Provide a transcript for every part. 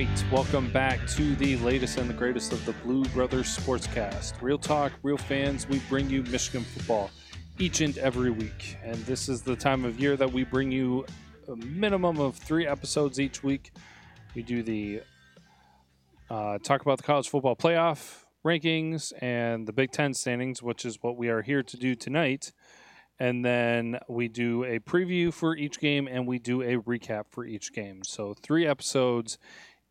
right, welcome back to the latest and the greatest of the Blue Brothers Sportscast. Real talk, real fans, we bring you Michigan football each and every week. And this is the time of year that we bring you a minimum of three episodes each week. We do the uh, talk about the college football playoff rankings and the Big Ten standings, which is what we are here to do tonight. And then we do a preview for each game and we do a recap for each game. So, three episodes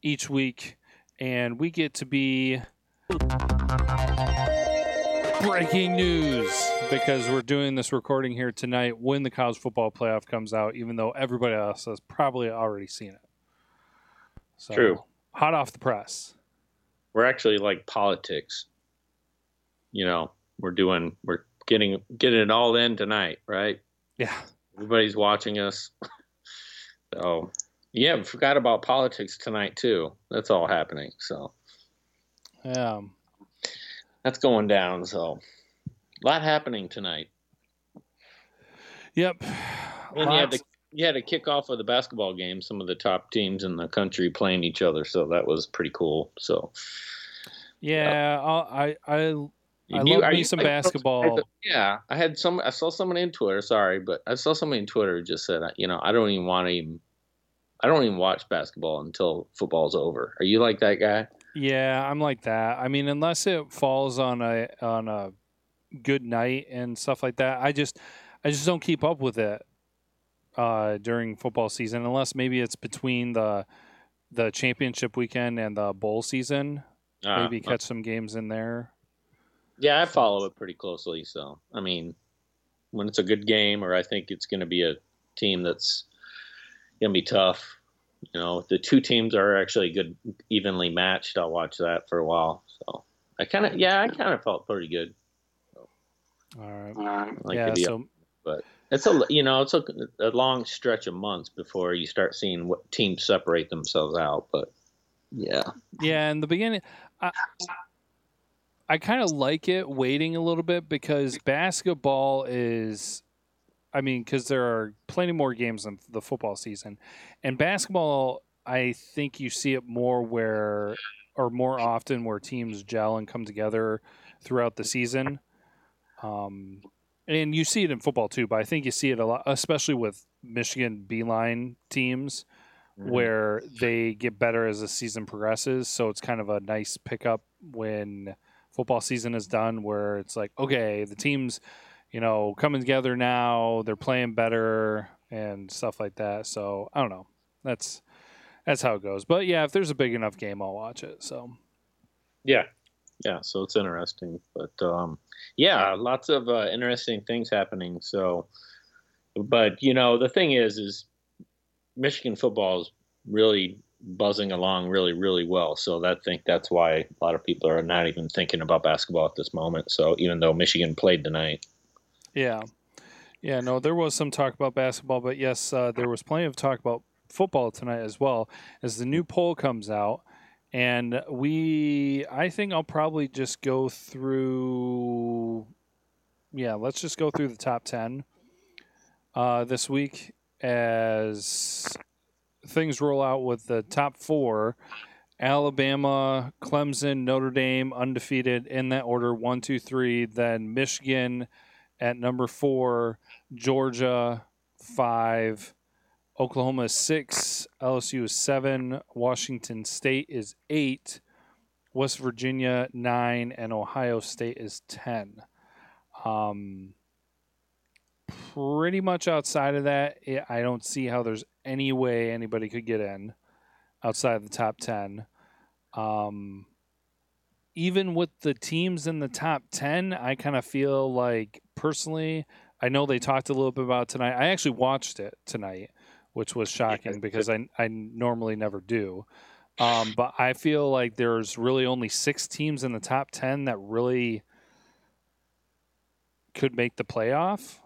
each week. And we get to be breaking news because we're doing this recording here tonight when the college football playoff comes out, even though everybody else has probably already seen it. So, True. Hot off the press. We're actually like politics. You know, we're doing we're getting getting it all in tonight, right? Yeah. Everybody's watching us. so yeah, we forgot about politics tonight too. That's all happening. So Yeah. that's going down. So a lot happening tonight. Yep. And you had, the, you had a kickoff of the basketball game. Some of the top teams in the country playing each other, so that was pretty cool. So yeah, I'll, I I I love me some basketball. Yeah, I had some. I saw someone in Twitter. Sorry, but I saw somebody in Twitter who just said, you know, I don't even want to even. I don't even watch basketball until football's over. Are you like that guy? Yeah, I'm like that. I mean, unless it falls on a on a good night and stuff like that, I just I just don't keep up with it uh, during football season unless maybe it's between the the championship weekend and the bowl season. Uh, maybe catch some games in there. Yeah, I follow it pretty closely. So, I mean, when it's a good game, or I think it's going to be a team that's going to be tough. You know, the two teams are actually good, evenly matched. I'll watch that for a while. So, I kind of, yeah, I kind of felt pretty good. All right. I Like yeah. the deal. So but it's a you know it's a, a long stretch of months before you start seeing what teams separate themselves out but yeah Yeah, in the beginning, I, I kind of like it waiting a little bit because basketball is, I mean, because there are plenty more games than the football season, and basketball, I think you see it more where, or more often where teams gel and come together throughout the season. Um, and you see it in football too, but I think you see it a lot, especially with Michigan Beilein teams where they get better as the season progresses. So it's kind of a nice pickup when football season is done, where it's like, okay, the team's, you know, coming together now, they're playing better and stuff like that. So I don't know. That's that's how it goes. But yeah, if there's a big enough game, I'll watch it. So yeah yeah so it's interesting but um yeah lots of uh, interesting things happening so but you know the thing is is michigan football is really buzzing along really really well so that think that's why a lot of people are not even thinking about basketball at this moment so even though michigan played tonight yeah, yeah. No, there was some talk about basketball, but yes, uh, there was plenty of talk about football tonight as well as the new poll comes out. And we, I think I'll probably just go through. Yeah, let's just go through the top 10 uh, this week as things roll out with the top four Alabama, Clemson, Notre Dame, undefeated in that order one, two, three. Then Michigan at number four, Georgia, five. Oklahoma six, LSU is seven, Washington State is eight, West Virginia nine, and Ohio State is ten. Um, pretty much outside of that, I- I don't see how there's any way anybody could get in outside of the top ten. Um, even with the teams in the top 10, I kind of feel like personally, I know they talked a little bit about tonight. I actually watched it tonight, which was shocking because I, I normally never do. Um, but I feel like there's really only six teams in the top 10 that really could make the playoff.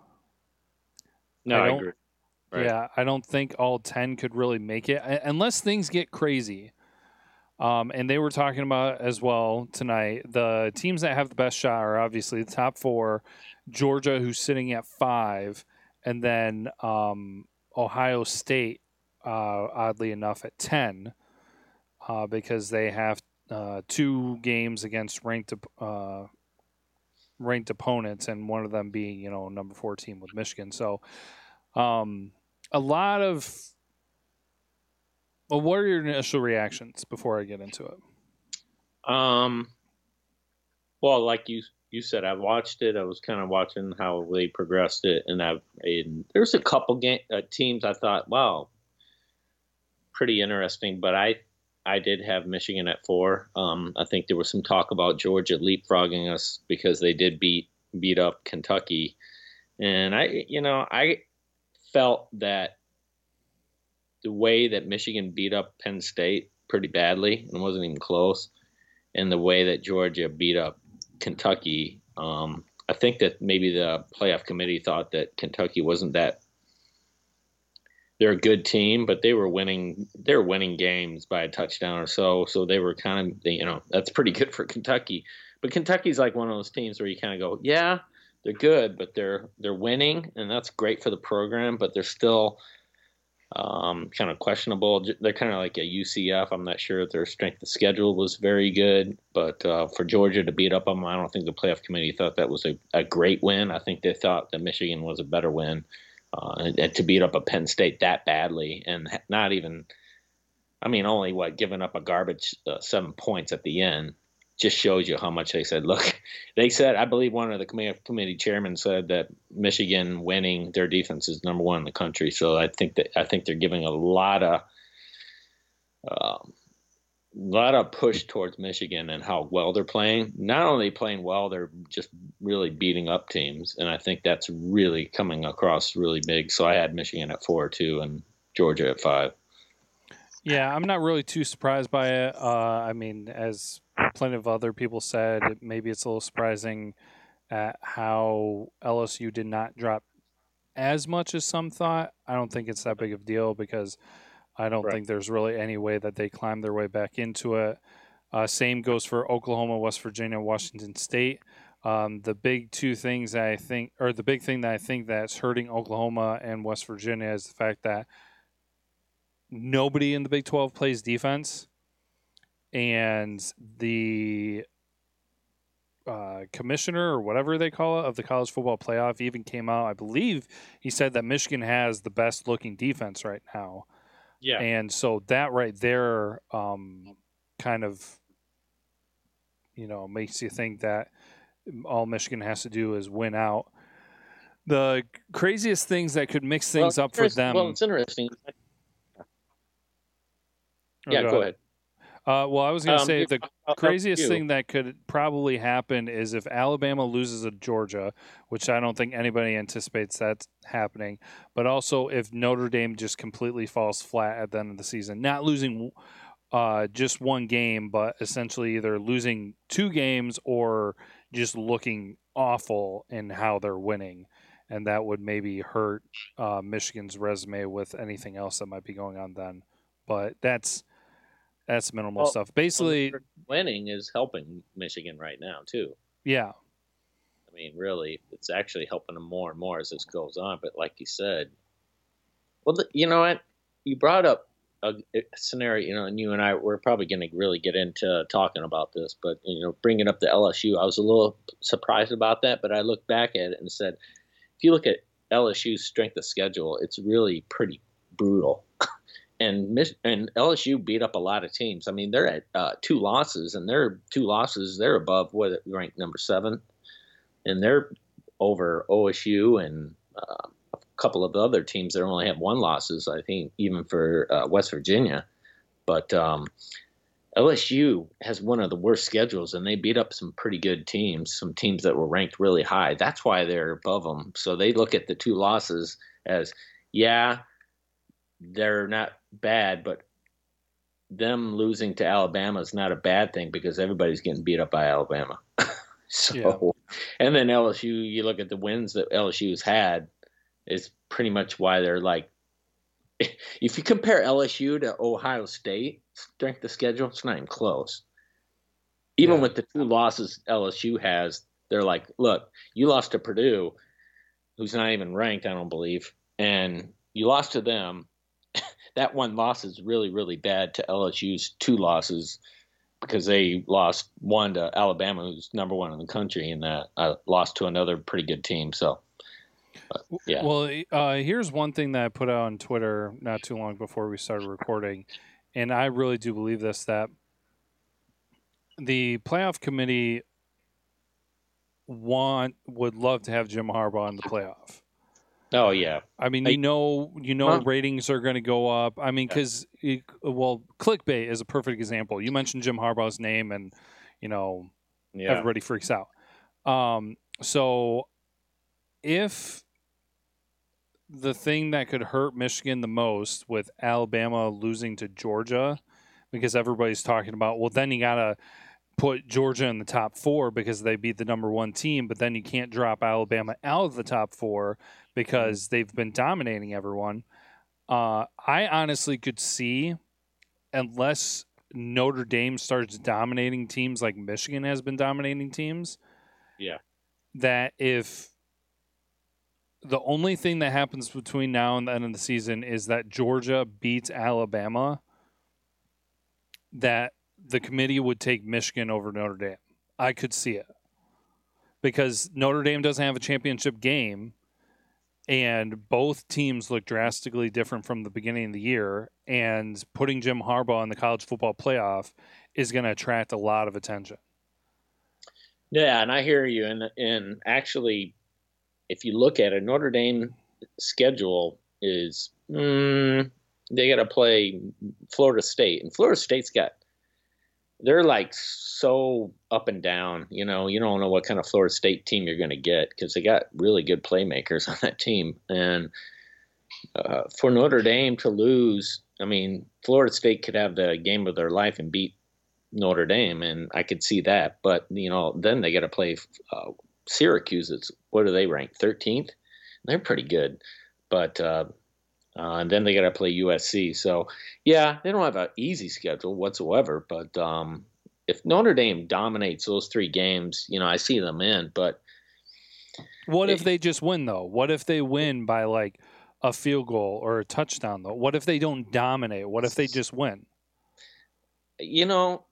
no I i, agree Right. Yeah, I don't think all 10 could really make it unless things get crazy. Um, and they were talking about as well tonight. The teams that have the best shot are obviously the top four Georgia, who's sitting at five, and then um, Ohio State, uh, oddly enough, at 10. uh, because they have uh, two games against ranked uh, ranked opponents, and one of them being you know number four team with Michigan. So um, a lot of. Well, what are your initial reactions before I get into it? Um, well, like you you said, I watched it. I was kind of watching how they progressed it, and I've and there's a couple game uh, teams I thought, wow, pretty interesting. But I I did have Michigan at four. Um, I think there was some talk about Georgia leapfrogging us because they did beat beat up Kentucky, and I you know I felt that the way that Michigan beat up Penn State pretty badly and wasn't even close, and the way that Georgia beat up Kentucky, um, I think that maybe the playoff committee thought that Kentucky wasn't that. They're a good team, but they were winning. They were winning games by a touchdown or so, so they were kind of, you know, that's pretty good for Kentucky. But Kentucky's like one of those teams where you kind of go, yeah, they're good, but they're they're winning, and that's great for the program. But they're still um, kind of questionable. They're kind of like a UCF. I'm not sure if their strength of schedule was very good, but uh, for Georgia to beat up them, I don't think the playoff committee thought that was a, a great win. I think they thought that Michigan was a better win, uh, and, and, to beat up a Penn State that badly and not even, I mean, only what giving up a garbage uh, seven points at the end just shows you how much they said. Look, they said I believe one of the committee chairmen said that Michigan winning their defense is number one in the country. So I think that I think they're giving a lot of um, lot of push towards Michigan and how well they're playing. Not only playing well, they're just really beating up teams, and I think that's really coming across really big. So I had Michigan at four too, and Georgia at five. Yeah, I'm not really too surprised by it. Uh, I mean, as plenty of other people said, maybe it's a little surprising at how LSU did not drop as much as some thought. I don't think it's that big of a deal because I don't right. think there's really any way that they climb their way back into it. Uh, same goes for Oklahoma, West Virginia, Washington State. Um, the big two things I think, or the big thing that I think that's hurting Oklahoma and West Virginia is the fact that nobody in the Big 12 plays defense. And the uh, commissioner or whatever they call it of the college football playoff even came out. I believe he said that Michigan has the best looking defense right now. Yeah. And so that right there um, kind of, you know, makes you think that all Michigan has to do is win out. The craziest things that could mix things well, up for them. Well, it's interesting. Yeah, go, go ahead. Uh, well, I was going to um, say the I'll, craziest thing that could probably happen is if Alabama loses to Georgia, which I don't think anybody anticipates that happening, but also if Notre Dame just completely falls flat at the end of the season, not losing uh, just one game, but essentially either losing two games or just looking awful in how they're winning. And that would maybe hurt uh, Michigan's resume with anything else that might be going on then. But that's that's minimal well, stuff. Basically, winning is helping Michigan right now too. Yeah. I mean, really, it's actually helping them more and more as this goes on. But like you said, well, you know what? You brought up a, a scenario, you know, and you and I we're probably going to really get into talking about this, but you know, bringing up the LSU, I was a little surprised about that, but I looked back at it and said, if you look at LSU's strength of schedule, it's really pretty brutal and and LSU beat up a lot of teams. I mean, they're at uh, two losses, and they're two losses. They're above what ranked number seven, and they're over OSU and uh, a couple of other teams that only have one losses. I think even for uh, West Virginia, but um, LSU has one of the worst schedules, and they beat up some pretty good teams, some teams that were ranked really high. That's why they're above them. So they look at the two losses as, yeah, they're not bad, but them losing to Alabama is not a bad thing because everybody's getting beat up by Alabama. so, yeah. and then LSU, you look at the wins that LSU's had, is pretty much why they're like. If you compare LSU to Ohio State strength of schedule, it's not even close. Even yeah. with the two losses LSU has, they're like, look, you lost to Purdue, who's not even ranked, I don't believe, and you lost to them that one loss is really really bad to LSU's two losses because they lost one to Alabama, who's number one in the country, and that uh, lost to another pretty good team. So, but, yeah. Well, uh, here's one thing that I put out on Twitter not too long before we started recording, and I really do believe this that the playoff committee want would love to have Jim Harbaugh in the playoff. Oh yeah. I mean, you know, you know, huh? ratings are going to go up. I mean, because well, clickbait is a perfect example. You mentioned Jim Harbaugh's name, and you know, yeah. everybody freaks out. Um, so if the thing that could hurt Michigan the most with Alabama losing to Georgia, because everybody's talking about, well, then you gotta put Georgia in the top four because they beat the number one team, but then you can't drop Alabama out of the top four because they've been dominating everyone. Uh, I honestly could see, unless Notre Dame starts dominating teams like Michigan has been dominating teams. Yeah. That if the only thing that happens between now and the end of the season is that Georgia beats Alabama, that the committee would take Michigan over Notre Dame. I could see it because Notre Dame doesn't have a championship game, and both teams look drastically different from the beginning of the year. And putting Jim Harbaugh in the college football playoff is going to attract a lot of attention. Yeah, and I hear you. And and actually, if you look at it, Notre Dame schedule is mm, they got to play Florida State, and Florida State's got they're like so up and down. You know, you don't know what kind of Florida State team you're going to get because they got really good playmakers on that team. And uh, for Notre Dame to lose, I mean, Florida State could have the game of their life and beat Notre Dame, and I could see that. But you know, then they got to play uh, Syracuse. It's what are they ranked? Thirteenth. They're pretty good, but uh, uh, and then they got to play USC. So, yeah, they don't have an easy schedule whatsoever. But um, if Notre Dame dominates those three games, you know, I see them in. But what if they just win though? What if they win by like a field goal or a touchdown though? What if they don't dominate? What if they just win? You know,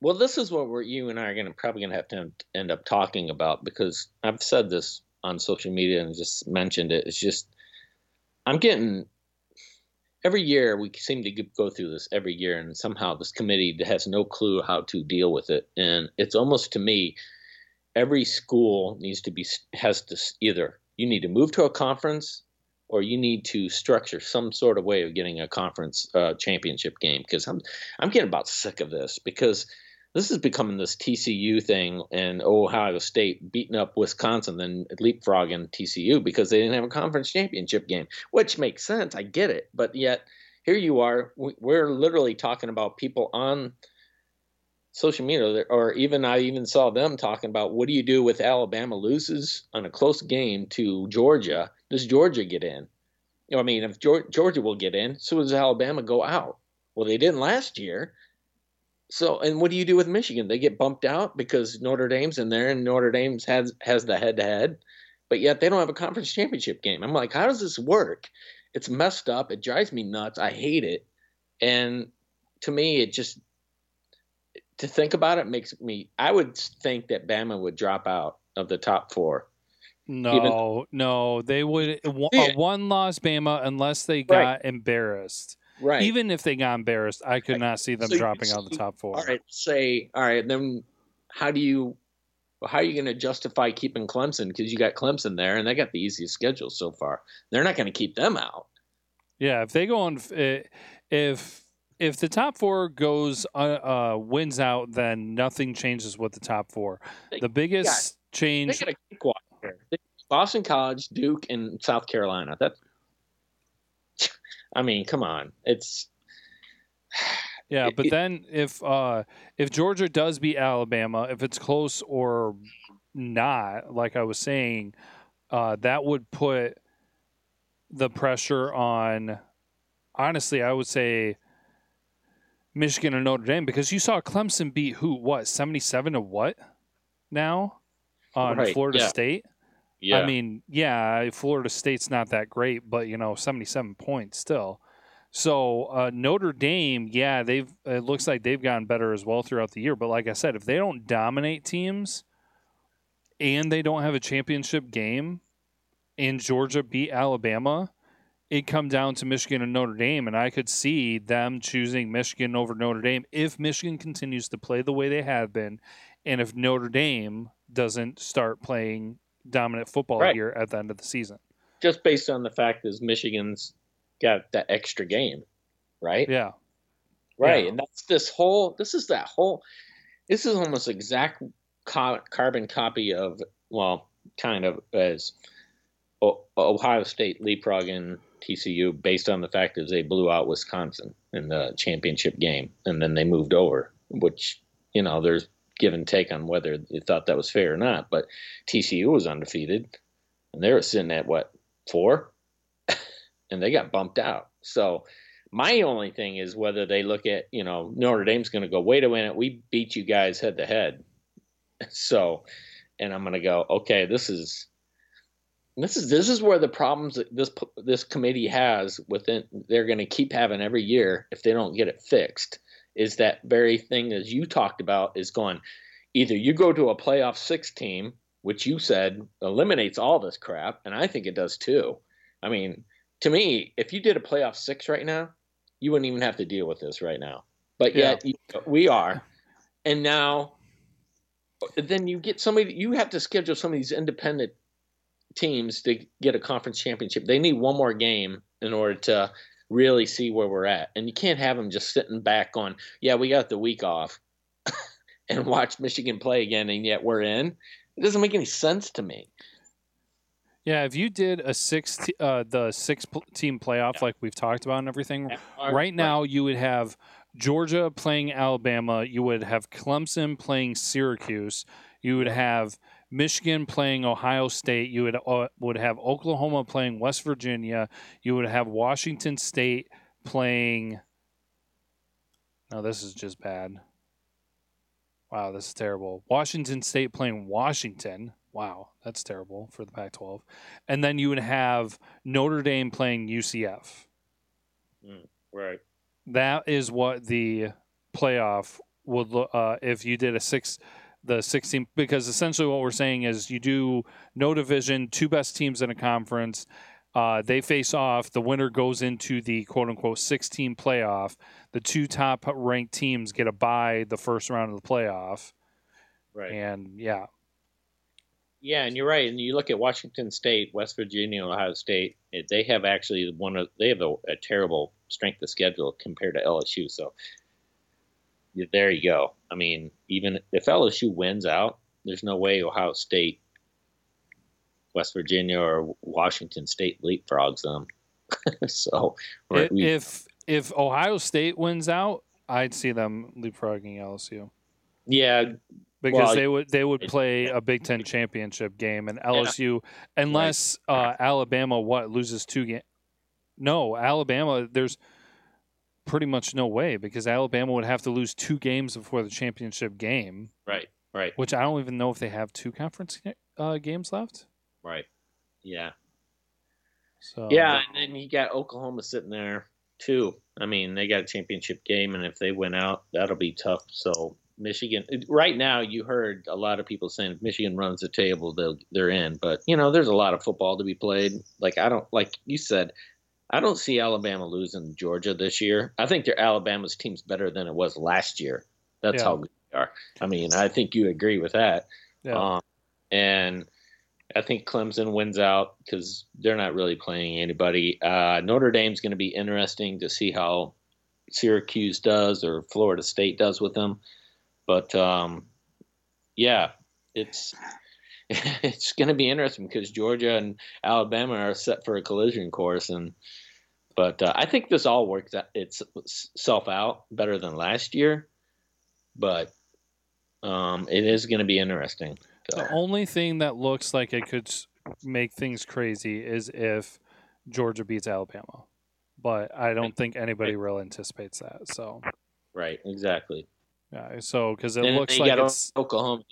well, this is what we're you and I are going to probably going to have to end up talking about because I've said this on social media and just mentioned it. It's just I'm getting every year we seem to go through this every year, and somehow this committee has no clue how to deal with it. And it's almost to me, every school needs to be has to either you need to move to a conference or you need to structure some sort of way of getting a conference uh, championship game because I'm I'm getting about sick of this because this is becoming this TCU thing and Ohio State beating up Wisconsin, then leapfrogging TCU because they didn't have a conference championship game, which makes sense. I get it. But yet, here you are. We're literally talking about people on social media, or even I even saw them talking about what do you do with Alabama loses on a close game to Georgia? Does Georgia get in? You know, I mean, if Georgia will get in, so does Alabama go out? Well, they didn't last year. So, and what do you do with Michigan? They get bumped out because Notre Dame's in there, and Notre Dame has has the head to head, but yet they don't have a conference championship game. I'm like, how does this work? It's messed up. It drives me nuts. I hate it, and to me, it just to think about it makes me. I would think that Bama would drop out of the top four. No, Even, no, they would a one loss Bama unless they got right. embarrassed. Right. Even if they got embarrassed, I could not see them so dropping out the top four. All right. Say, all right. Then how do you, how are you going to justify keeping Clemson? Because you got Clemson there, and they got the easiest schedule so far. They're not going to keep them out. Yeah, if they go on, if if the top four goes uh, uh, wins out, then nothing changes with the top four. The biggest change. They got a cakewalk here. Boston College, Duke, and South Carolina. That's I mean, come on, it's yeah. But then if uh, if Georgia does beat Alabama, if it's close or not, like I was saying, uh, that would put the pressure on. Honestly, I would say Michigan or Notre Dame because you saw Clemson beat who? What seventy seven to what? Now on right, Florida yeah. State. Yeah. I mean, yeah, Florida State's not that great, but you know, 77 points still. So uh, Notre Dame, yeah, they've it looks like they've gotten better as well throughout the year. But like I said, if they don't dominate teams and they don't have a championship game, and Georgia beat Alabama, it come down to Michigan and Notre Dame, and I could see them choosing Michigan over Notre Dame if Michigan continues to play the way they have been, and if Notre Dame doesn't start playing dominant football Right. here at the end of the season. just based on the fact that Michigan's got that extra game, right? Yeah. Right, Yeah. and that's this whole. This is that whole. This is almost exact co- carbon copy of well, kind of as o- Ohio State leapfrogging TCU based on the fact that they blew out Wisconsin in the championship game, and then they moved over. Which you know, there's give and take on whether you thought that was fair or not. But TCU was undefeated, and they were sitting at what four, and they got bumped out. So my only thing is whether they look at, you know, Notre Dame's going to go, wait a minute, we beat you guys head to head. So, and I'm going to go, okay, this is, this is, this is where the problems this, this committee has within, they're going to keep having every year if they don't get it fixed is that very thing as you talked about is going, either you go to a playoff six team, which you said eliminates all this crap. And I think it does too. I mean, to me, if you did a playoff six right now, you wouldn't even have to deal with this right now. But yet we are, and now then you get somebody. You have to schedule some of these independent teams to get a conference championship. They need one more game in order to really see where we're at, and you can't have them just sitting back on. Yeah, we got the week off, and watch Michigan play again, and yet we're in. It doesn't make any sense to me. Yeah, if you did a six, uh, the six team playoff like we've talked about and everything, right now you would have Georgia playing Alabama, you would have Clemson playing Syracuse, you would have Michigan playing Ohio State, you would uh, would have Oklahoma playing West Virginia, you would have Washington State playing. No, this is just bad. Wow, this is terrible. Washington State playing Washington. Wow, that's terrible for the Pac 12. And then you would have Notre Dame playing UCF. right. That is what the playoff would look uh, if you did a six, the 16, because essentially what we're saying is you do no division, two best teams in a conference. Uh, they face off. The winner goes into the quote unquote 16 playoff. The two top ranked teams get a bye the first round of the playoff. Right. And yeah, Yeah, and you're right. And you look at Washington State, West Virginia, Ohio State. They have actually one of they have a, a terrible strength of schedule compared to LSU. So there you go. I mean, even if LSU wins out, there's no way Ohio State, West Virginia, or Washington State leapfrogs them. so I- right, we- if if Ohio State wins out, I'd see them leapfrogging LSU yeah, because Well, they would they would play a Big Ten championship game, and LSU unless uh, Alabama what loses two games. No, Alabama. There's pretty much no way because Alabama would have to lose two games before the championship game, right, right, which I don't even know if they have two conference uh, games left. right. Yeah. So Yeah, and then you got Oklahoma sitting there too. I mean, they got a championship game, and if they win out, that'll be tough. So Michigan, right now, you heard a lot of people saying if Michigan runs the table, they'll they're in. But you know, there's a lot of football to be played. Like I don't like you said, I don't see Alabama losing Georgia this year. I think their Alabama's team's better than it was last year. That's Yeah. how good they are. I mean, I think you agree with that. yeah. Um, and I think Clemson wins out because they're not really playing anybody. Uh, Notre Dame's going to be interesting to see how Syracuse does or Florida State does with them. But um, yeah, it's it's going to be interesting because Georgia and Alabama are set for a collision course, and but uh, I think this all works out itself out better than last year. But um, it is going to be interesting. So. The only thing that looks like it could make things crazy is if Georgia beats Alabama. But I don't think anybody really anticipates that. So, Right, exactly. yeah, so because it And looks like it's Oklahoma.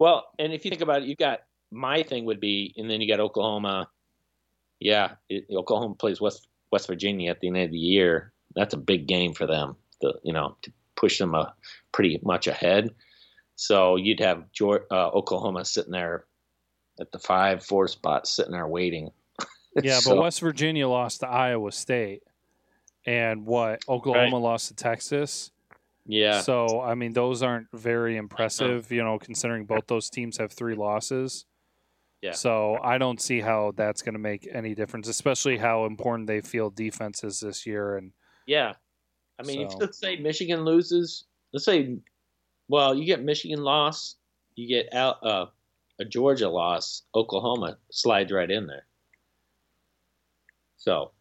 Well, and if you think about it, you got my thing would be, and then you got Oklahoma. Yeah, it, Oklahoma plays West West Virginia at the end of the year. That's a big game for them. The you know to push them a, pretty much ahead. So you'd have Georgia, uh, Oklahoma sitting there at the five four spot, sitting there waiting. Yeah, So- but West Virginia lost to Iowa State, and what Oklahoma lost to Texas. Yeah, So I mean, those aren't very impressive, you know, considering both those teams have three losses. Yeah. So I don't see how that's going to make any difference, especially how important they feel defense is this year. And yeah. I mean, if, So- let's say Michigan loses. Let's say, well, you get Michigan loss, you get out uh, a Georgia loss. Oklahoma slides right in there. So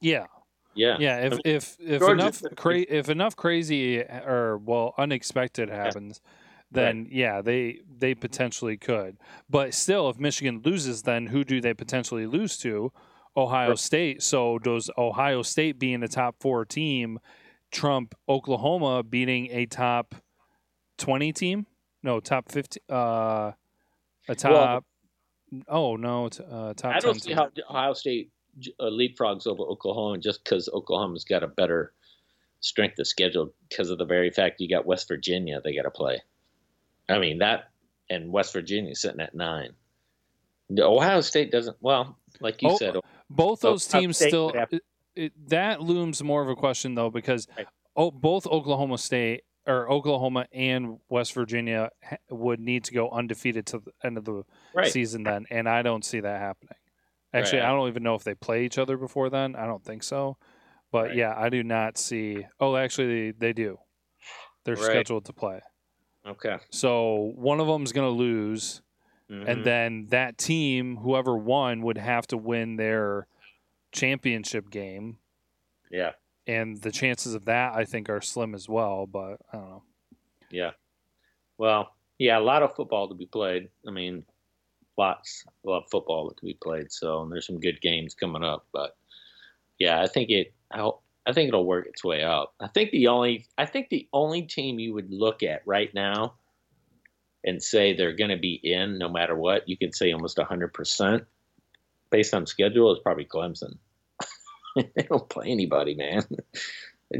yeah, yeah, yeah. If if if Georgia- enough cra- if enough crazy or well unexpected happens, then yeah, they they potentially could. But still, if Michigan loses, then who do they potentially lose to? Ohio Right. State. So does Ohio State being a top four team trump Oklahoma beating a top twenty team? No, top fifty. Uh, a top. oh no, uh, top. I don't see team. how Ohio State uh, leapfrogs over Oklahoma just because Oklahoma's got a better strength of schedule because of the very fact you got West Virginia they got to play. I mean that, and West Virginia sitting at nine. The Ohio State doesn't. Well, like you Oh, said, both those Ohio teams State still it, that looms more of a question though because Right. oh, both Oklahoma State or Oklahoma and West Virginia would need to go undefeated to the end of the right? season then, and I don't see that happening. Actually, Right. I don't even know if they play each other before then. I don't think so. But Right. yeah, I do not see. Oh, actually, they, they do. They're Right. scheduled to play. Okay, So one of them's going to lose, Mhm. and then that team, whoever won, would have to win their championship game. yeah, And the chances of that, I think, are slim as well. But I don't know. yeah. Well, yeah, a lot of football to be played. I mean, lots of football that can be played. So there's some good games coming up. But yeah, I think it. I, I think it'll work its way out. I think the only. I think the only team you would look at right now and say they're going to be in no matter what, you could say almost hundred percent based on schedule is probably Clemson. they don't play anybody, man.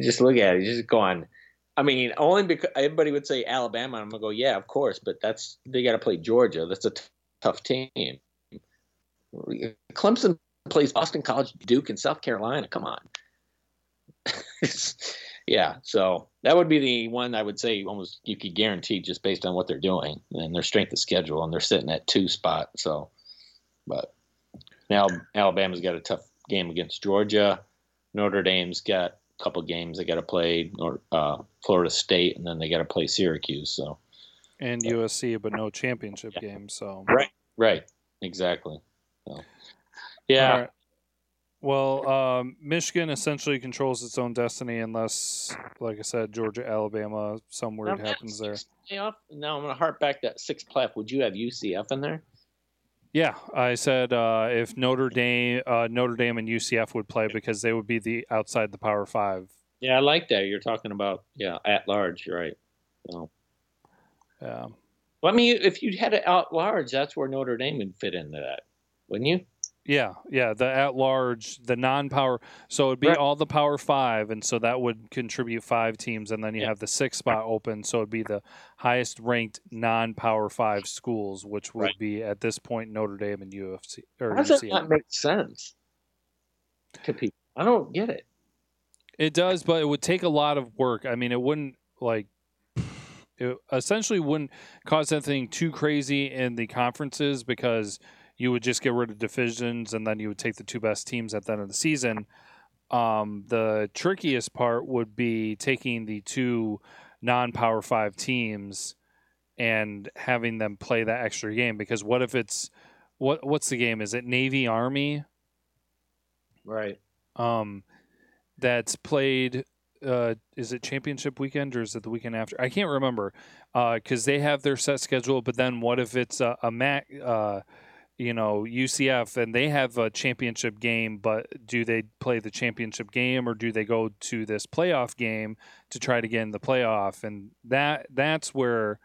Just look at it, just go on. I mean, only because everybody would say Alabama. I'm gonna go, yeah, of course, but that's they got to play Georgia. That's a tough team. Clemson plays Boston College, Duke, and South Carolina. Come on. yeah, so that would be the one I would say almost you could guarantee just based on what they're doing and their strength of schedule, and they're sitting at two spot. So, but now Alabama's got a tough game against Georgia. Notre Dame's got a couple games they got to play, or uh, Florida State, and then they got to play Syracuse. So, And USC, but no championship Yeah. game. So Right. right, exactly. So, yeah, right. Well, um, Michigan essentially controls its own destiny unless, like I said, Georgia, Alabama, some weird Now, happens there. playoff- Now I'm going to harp back that six playoff. Would you have UCF in there? Yeah, I said uh, if Notre Dame, uh, Notre Dame and UCF would play because they would be the outside the Power Five. Yeah, I like that. You're talking about yeah at large, right? So, Yeah. well, I mean, if you had it out large, that's where Notre Dame would fit into that, wouldn't you? Yeah, yeah, the at large, the non-power. So it'd be Right. all the Power Five, and so that would contribute five teams, and then you Yeah. have the sixth spot open. So it'd be the highest ranked non-Power Five schools, which would Right. be at this point Notre Dame and UFC or How does that make sense to people? I don't get it. It does, but it would take a lot of work. I mean, it wouldn't like it essentially wouldn't cause anything too crazy in the conferences because you would just get rid of divisions and then you would take the two best teams at the end of the season. Um, the trickiest part would be taking the two non-power five teams and having them play that extra game because what if it's what what's the game? Is it Navy Army? Right. um, that's played. Uh, is it championship weekend or is it the weekend after? I can't remember because they have their set schedule. But then what if it's a, a MAC, uh, you know, UCF and they have a championship game? But do they play the championship game or do they go to this playoff game to try to get in the playoff? And that that's where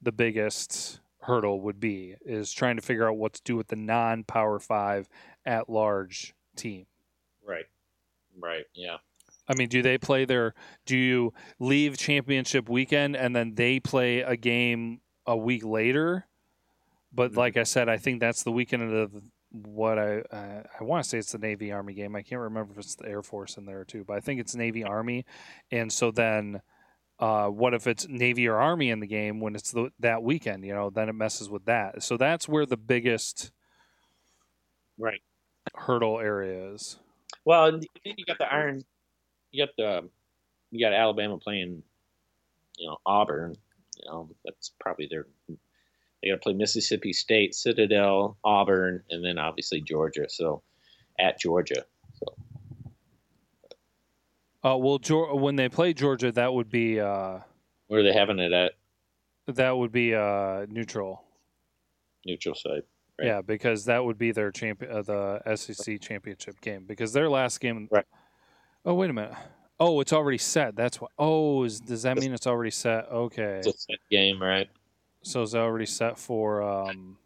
the biggest hurdle would be is trying to figure out what to do with the non-power 5 at large team. Right. Right. Yeah. I mean, do they play their do you leave championship weekend and then they play a game a week later? But Mhm. like I said, I think that's the weekend of the, what I uh, I want to say it's the Navy Army game. I can't remember if it's the Air Force in there too, but I think it's Navy Army. And so then uh, what if it's Navy or Army in the game when it's the, that weekend? You know, then it messes with that. So that's where the biggest Right. hurdle area is. Well, and then you got the Iron. You got the. You got Alabama playing. You know Auburn. You know that's probably their. They got to play Mississippi State, Citadel, Auburn, and then obviously Georgia. So, at Georgia. So Uh, well, when they play Georgia, that would be. Uh, where are they having it at? That would be uh, neutral. Neutral site. Right. Yeah, because that would be their champion, uh, the SEC championship game. Because their last game. Right. Oh wait a minute. Oh, it's already set. That's what. Oh, is, does that mean it's already set? Okay. It's a set game, right? So it's already set for. Um,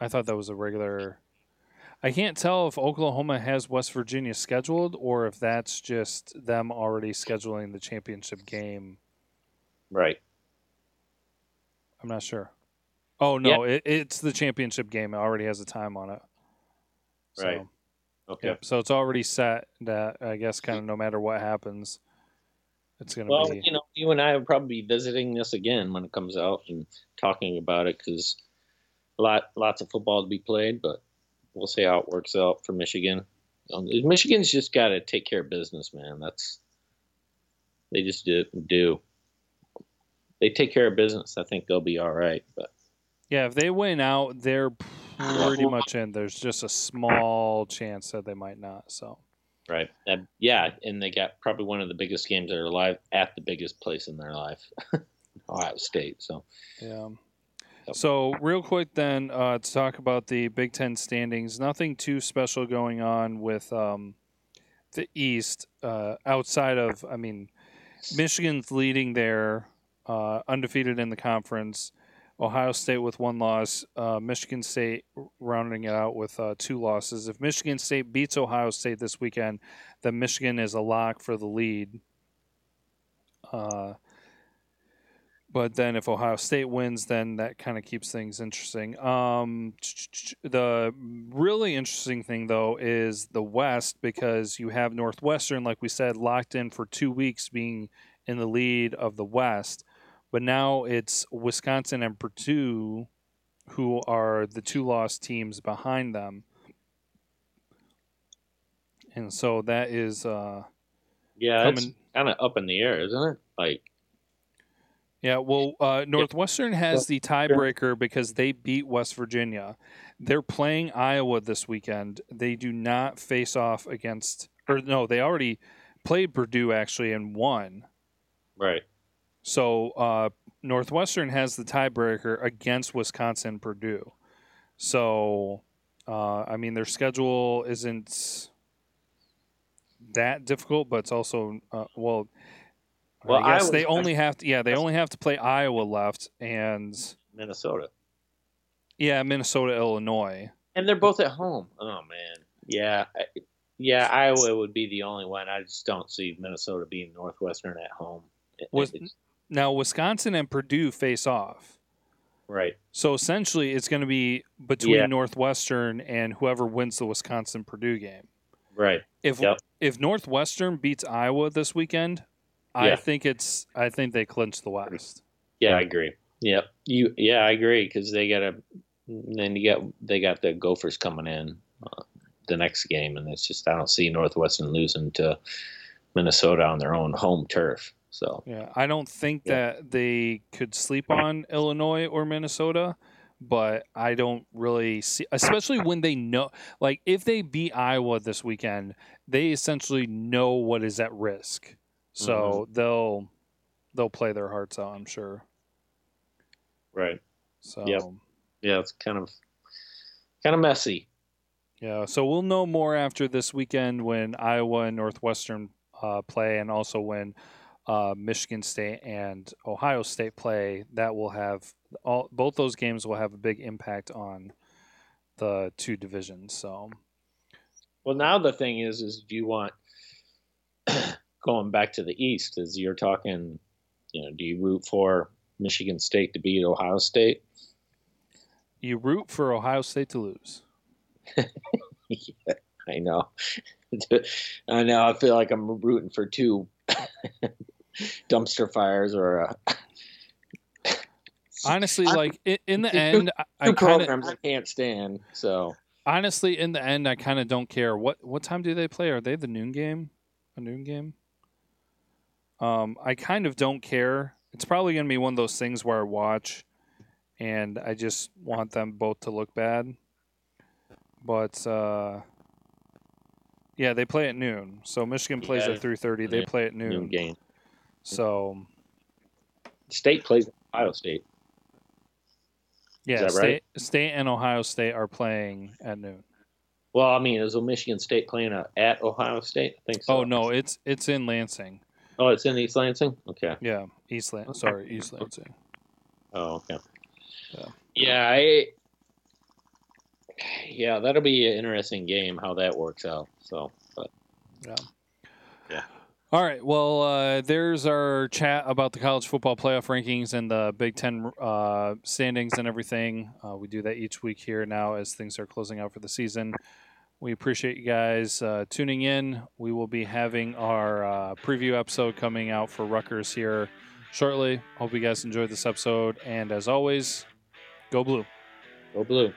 I thought that was a regular. I can't tell if Oklahoma has West Virginia scheduled or if that's just them already scheduling the championship game. Right. I'm not sure. Oh no, it, it's the championship game. It already has a time on it. So, Right. Okay. Yep. So it's already set. That I guess kind of no matter what happens, it's gonna Well, be. Well, you know, you and I will probably be visiting this again when it comes out and talking about it because a lot, lots of football to be played, but we'll see how it works out for Michigan. Um, Michigan's just got to take care of business, man. That's they just do. do. They take care of business. I think they'll be all right. But Yeah, if they win out, they're pretty much in. There's just a small chance that they might not. So right, and yeah, and they got probably one of the biggest games of their life at the biggest place in their life, Ohio State. So yeah. So real quick then uh, to talk about the Big Ten standings. Nothing too special going on with um, the East uh, outside of I mean, Michigan's leading there, uh, undefeated in the conference. Ohio State with one loss. Uh, Michigan State rounding it out with uh, two losses. If Michigan State beats Ohio State this weekend, then Michigan is a lock for the lead. Uh, but then if Ohio State wins, then that kind of keeps things interesting. Um, the really interesting thing, though, is the West because you have Northwestern, like we said, locked in for two weeks being in the lead of the West. But now it's Wisconsin and Purdue who are the two lost teams behind them. And so that is uh, yeah, it's kind of up in the air, isn't it? Like Yeah, well, uh, Northwestern has the tiebreaker because they beat West Virginia. They're playing Iowa this weekend. They do not face off against, or no, they already played Purdue actually and won. right. So uh, Northwestern has the tiebreaker against Wisconsin Purdue. So, uh, I mean, their schedule isn't that difficult, but it's also uh, well. Well, I guess Iowa's- they only have to. Yeah, they only have to play Iowa left, and Minnesota. yeah, Minnesota, Illinois. And they're both at home. Oh man, yeah, I- yeah. Iowa would be the only one. I just don't see Minnesota being Northwestern at home. It- Was- Now, Wisconsin and Purdue face off. right, So essentially, it's going to be between Yeah. Northwestern and whoever wins the Wisconsin Purdue game. right. If Yep. if Northwestern beats Iowa this weekend, I think it's I think they clinch the West. Yeah, I agree. Yep. You. Yeah, I agree because they got to. Then you got they got the Gophers coming in uh, the next game, and it's just I don't see Northwestern losing to Minnesota on their own home turf. So Yeah, I don't think Yeah. that they could sleep on Illinois or Minnesota, but I don't really see, especially when they know, like if they beat Iowa this weekend, they essentially know what is at risk, so they'll they'll play their hearts out. I'm sure. right. So Yep. Yeah, it's kind of kind of messy. yeah, so we'll know more after this weekend when Iowa and Northwestern uh, play, and also when uh, Michigan State and Ohio State play, that will have all both those games will have a big impact on the two divisions. So, well, now the thing is, is do you want going back to the East? Is you're talking, you know, do you root for Michigan State to beat Ohio State? You root for Ohio State to lose. yeah, I know. I know. I feel like I'm rooting for two dumpster fires or a honestly like in, the end i, I programs kinda, i can't stand so. Honestly in the end i kind of don't care. What what time do they play? Are they the noon game? A noon game? Um i kind of don't care. It's probably going to be one of those things where i watch and i just want them both to look bad. But uh yeah they play at noon. So michigan plays yeah. at 3.30 they yeah. play at noon, noon. game so state plays ohio state yeah, State, right? State and Ohio State are playing at noon. Well, I mean, is Michigan State playing at Ohio State? I think so. Oh no, it's it's in Lansing. Oh, it's in East Lansing. Okay. Yeah, East Lansing. Sorry, East Lansing. Oh, okay. Yeah. Yeah, I. Yeah, that'll be an interesting game how that works out. So, but. Yeah. Yeah. All right. Well, uh, there's our chat about the college football playoff rankings and the Big Ten uh, standings and everything. Uh, we do that each week here now as things are closing out for the season. We appreciate you guys uh, tuning in. We will be having our uh, preview episode coming out for Rutgers here shortly. Hope you guys enjoyed this episode. And as always, go blue. Go blue.